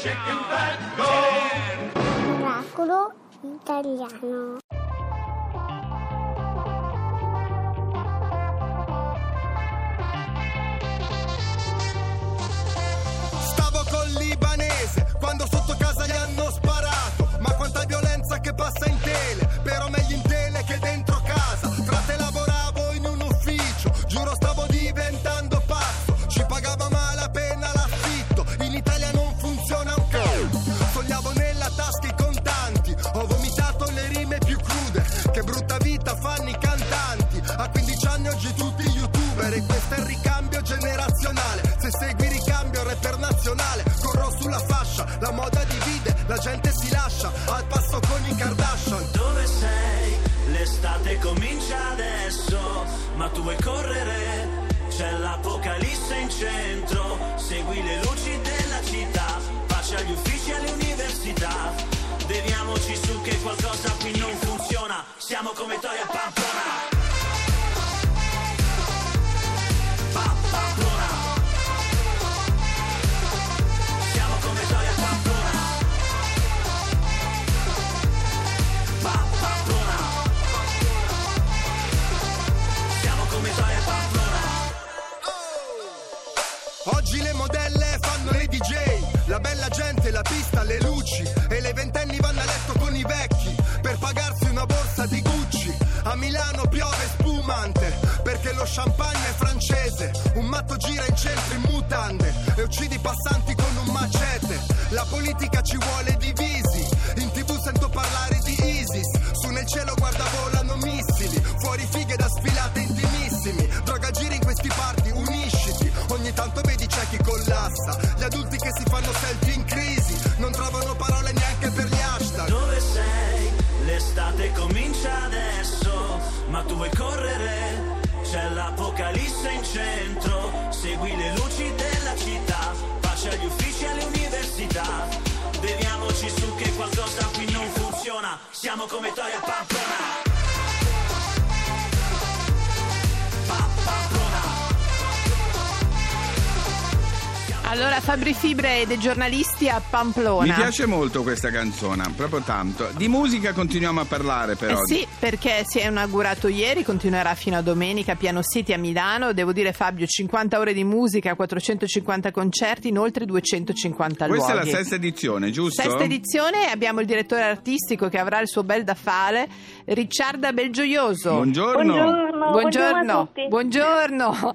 chicken fat, go! Oracolo italiano. Stavo col libanese quando sotto questo è il ricambio generazionale. Se segui ricambio rapper nazionale, corro sulla fascia, la moda divide, la gente si lascia, al passo con i Kardashian. Dove sei? L'estate comincia adesso, ma tu vuoi correre? C'è l'apocalisse in centro, segui le luci della città, pace agli uffici e alle università. Beviamoci su che qualcosa qui non funziona, siamo come Toia Pamplona. Lo champagne è francese. Un matto gira in centro in mutande e uccidi i passanti con un macete. La politica ci vuole divisi. In tv sento parlare di ISIS. Su nel cielo guarda volano missili. Fuori fighe da sfilate intimissimi. Droga giri in questi parti, unisciti. Ogni tanto vedi c'è chi collassa. Gli adulti che si fanno selfie in crisi. Non trovano parole neanche per gli hashtag. Dove sei? L'estate comincia adesso, ma tu vuoi correre? Centro, segui le luci della città, pace agli uffici e alle università. Beviamoci su che qualcosa qui non funziona, siamo come Toia Pamplona. Allora, Fabri Fibre dei giornalisti a Pamplona. Mi piace molto questa canzone, proprio tanto. Di musica continuiamo a parlare però. Eh sì, perché si è inaugurato ieri, continuerà fino a domenica, Piano City a Milano. Devo dire, Fabio, 50 ore di musica, 450 concerti in oltre 250 Questa luoghi. è la sesta edizione, giusto? Sesta edizione, abbiamo il direttore artistico che avrà il suo bel da fare, Ricciarda Belgioioso. Buongiorno. Buongiorno, buongiorno a Buongiorno, tutti. buongiorno.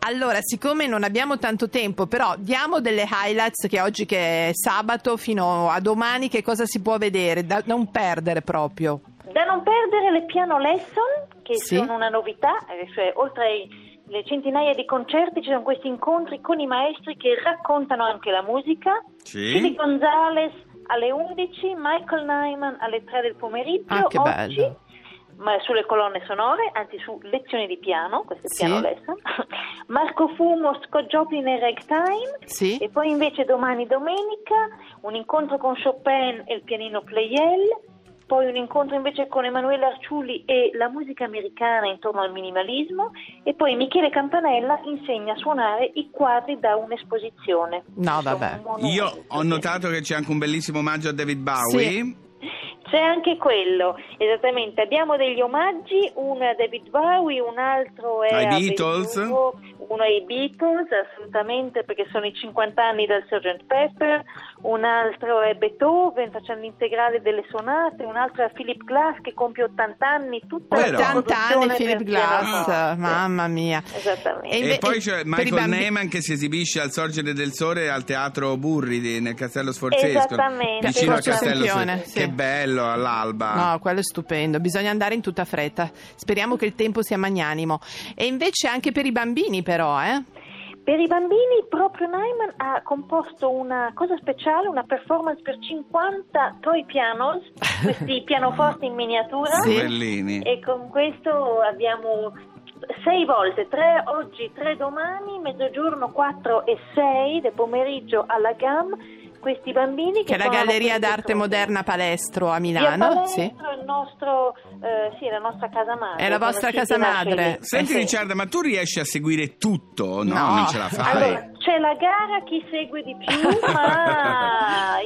Allora, siccome non abbiamo tanto tempo, però diamo delle highlights che oggi che è sabato fino a domani che cosa si può vedere, da non perdere proprio. Da non perdere le piano lesson, che Sì. sono una novità, eh, cioè oltre ai le centinaia di concerti ci sono questi incontri con i maestri che raccontano anche la musica. Sì. Chili Gonzales alle 11, Michael Nyman alle 3 del pomeriggio. Ah, che oggi, bello. Ma sulle colonne sonore, anzi su lezioni di piano, questo è Sì. piano lesson. Marco Fumo, Scott Joplin e Ragtime. Sì. E poi invece domani domenica un incontro con Chopin e il pianino Pleyel, poi un incontro invece con Emanuele Arciuli e la musica americana intorno al minimalismo e poi Michele Campanella insegna a suonare i quadri da un'esposizione. No, vabbè. Io ho notato che c'è anche un bellissimo omaggio a David Bowie. Sì. C'è anche quello, esattamente. Abbiamo degli omaggi, uno a David Bowie, un altro è Ai a Beatles. Uno ai Beatles, assolutamente, perché sono i 50 anni dal Sgt. Pepper, un altro è Beethoven, facendo l'integrale delle sonate, un altro è Philip Glass che compie 80 anni, tutta la 80 anni produzione Philip Glass, pianoforte. mamma mia. Esattamente. E E, poi c'è i Michael bambi- Neyman che si esibisce al Sorgere del Sole al Teatro Burri nel Castello Sforzesco. Esattamente. Vicino al Castello Sforzesco. sì. Che bello all'alba. No, quello è stupendo, bisogna andare in tutta fretta. Speriamo che il tempo sia magnanimo. E invece anche per i bambini però, eh? Per i bambini proprio Nyman ha composto una cosa speciale, una performance per 50 toy pianos, questi pianoforti in miniatura. Sì. Bellini. E con questo abbiamo sei volte, tre oggi, tre domani, mezzogiorno 4 e 6 del pomeriggio alla GAM, questi bambini Che che è la Galleria d'Arte. Moderna Palestro a Milano. Palestro Sì. Nostro, eh, sì, la nostra casa madre. È la vostra casa madre. Senti Eh sì. Ricciarda, ma tu riesci a seguire tutto? No, No. non ce la fai. Allora, c'è la gara chi segue di più, ma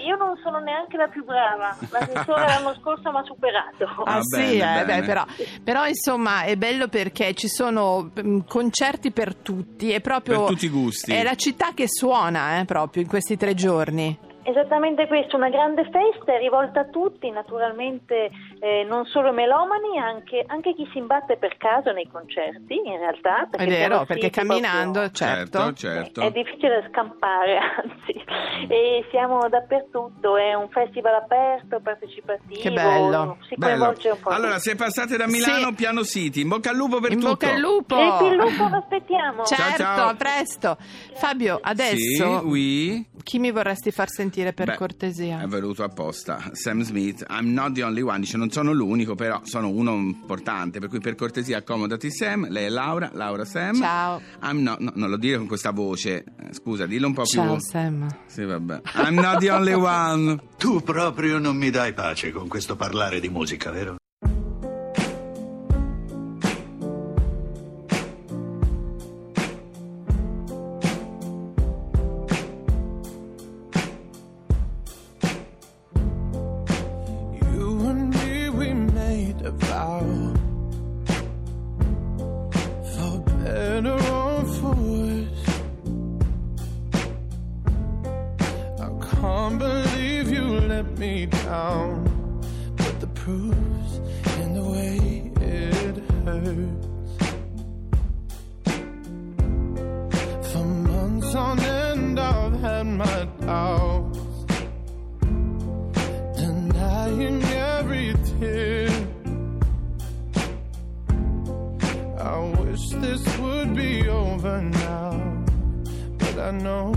sono neanche la più brava. L'assessore l'anno scorso mi ha superato. Ah, Ah, sì, bene, eh, bene. beh, però, però insomma è bello perché ci sono mm, concerti per tutti, è proprio Per tutti i gusti. È la città che suona eh, proprio in questi tre giorni. Esattamente questo, una grande festa è rivolta a tutti, naturalmente eh, non solo melomani, anche, anche chi si imbatte per caso nei concerti, in realtà. È perché vero, perché camminando, proprio- certo. certo, certo. È difficile scampare, anzi, e siamo dappertutto, è un festival aperto, partecipativo, Che bello. si Bello. coinvolge un po'. Allora, se passate da Milano, Sì. Piano City, in bocca al lupo per in tutto. bocca al lupo! E il lupo lo aspettiamo. Certo, Ciao, ciao. a presto. Fabio, adesso Sì, oui. chi mi vorresti far sentire per Beh, cortesia? È venuto apposta. Sam Smith, I'm not the only one. Dice, non sono l'unico, però sono uno importante. Per cui per cortesia accomodati Sam. Lei è Laura, Laura Sam. Ciao. I'm not, no, non lo dire con questa voce. Eh, Scusa, dillo un po' Ciao più. Sam. Sì, vabbè. I'm not the only one. Tu proprio non mi dai pace con questo parlare di musica, vero? Can't believe you let me down. But the proof's in the way it hurts. For months on end, I've had my doubts denying every tear. I wish this would be over now, but I know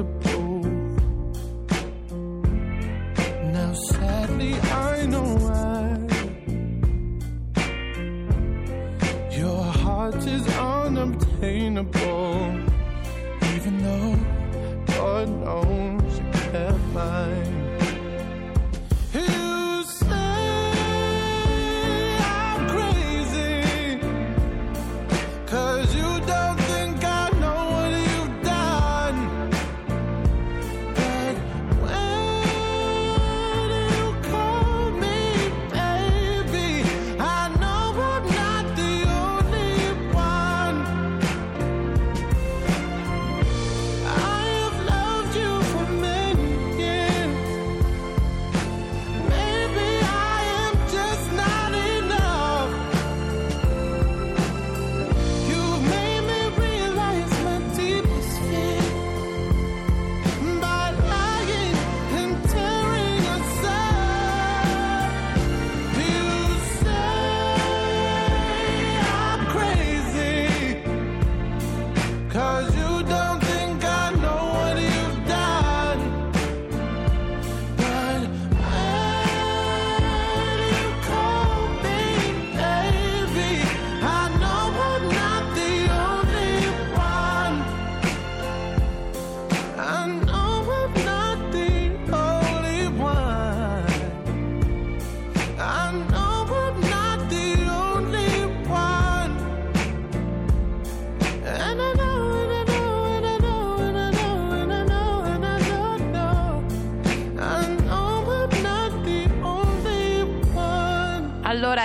to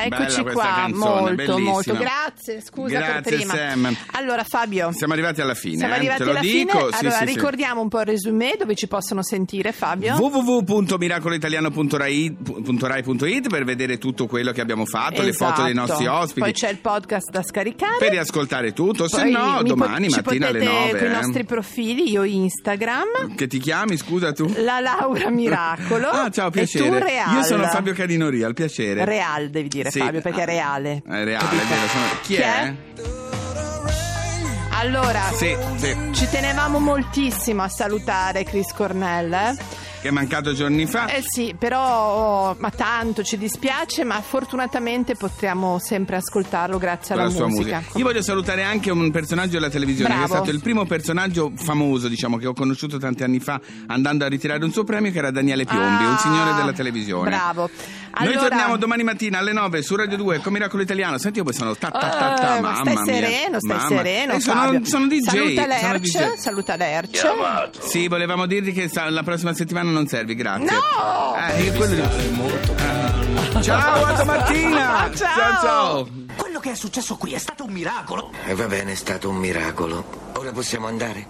eccoci Bella qua, molto, molto. Grazie, scusa per Grazie, prima. Sam. Allora, Fabio, Siamo arrivati alla fine. siamo eh? arrivati lo alla dico. fine. Sì, allora, sì, sì. ricordiamo un po' il resumé dove ci possono sentire, Fabio. www.miracoloitaliano.rai.it per vedere tutto quello che abbiamo fatto, le foto dei Esatto. nostri ospiti. Poi c'è il podcast da scaricare. per riascoltare tutto, se no po- domani ci mattina alle potete 9. con i eh. nostri profili, io Instagram, Che ti chiami, scusa tu? la Laura Miracolo. Ah, ciao, E piacere. tu Real. Io sono Fabio Carino Ria, al piacere. Real devi dire Sì. Fabio perché è reale. È reale, è vero. sono- Chi, Chi è? è? Allora, Sì, sì, ci tenevamo moltissimo a salutare Chris Cornell, eh? che è mancato giorni fa. Eh sì, però, ma tanto ci dispiace, ma fortunatamente potremo sempre ascoltarlo grazie alla la sua musica. musica. Io voglio salutare anche un personaggio della televisione che Bravo. è stato il primo personaggio famoso, diciamo, che ho conosciuto tanti anni fa andando a ritirare un suo premio, che era Daniele Piombi, Ah, un signore della televisione. Bravo. Noi Allora- torniamo domani mattina alle 9 su Radio 2 con Miracolo Italiano. Senti, io poi sono ta ta ta ta, Eh, ma mamma stai mia. sereno, stai Mamma. sereno. Eh, sono, sono DJ. Saluta sono Lerch, DJ. saluta Lerch. Chiamato. Sì, volevamo dirvi che la prossima settimana non servi, grazie. No! Eh, quello di- Eh. Ciao, a domattina! Ciao. ciao! ciao. Quello che è successo qui è stato un miracolo. E va bene, è stato un miracolo. Ora possiamo andare?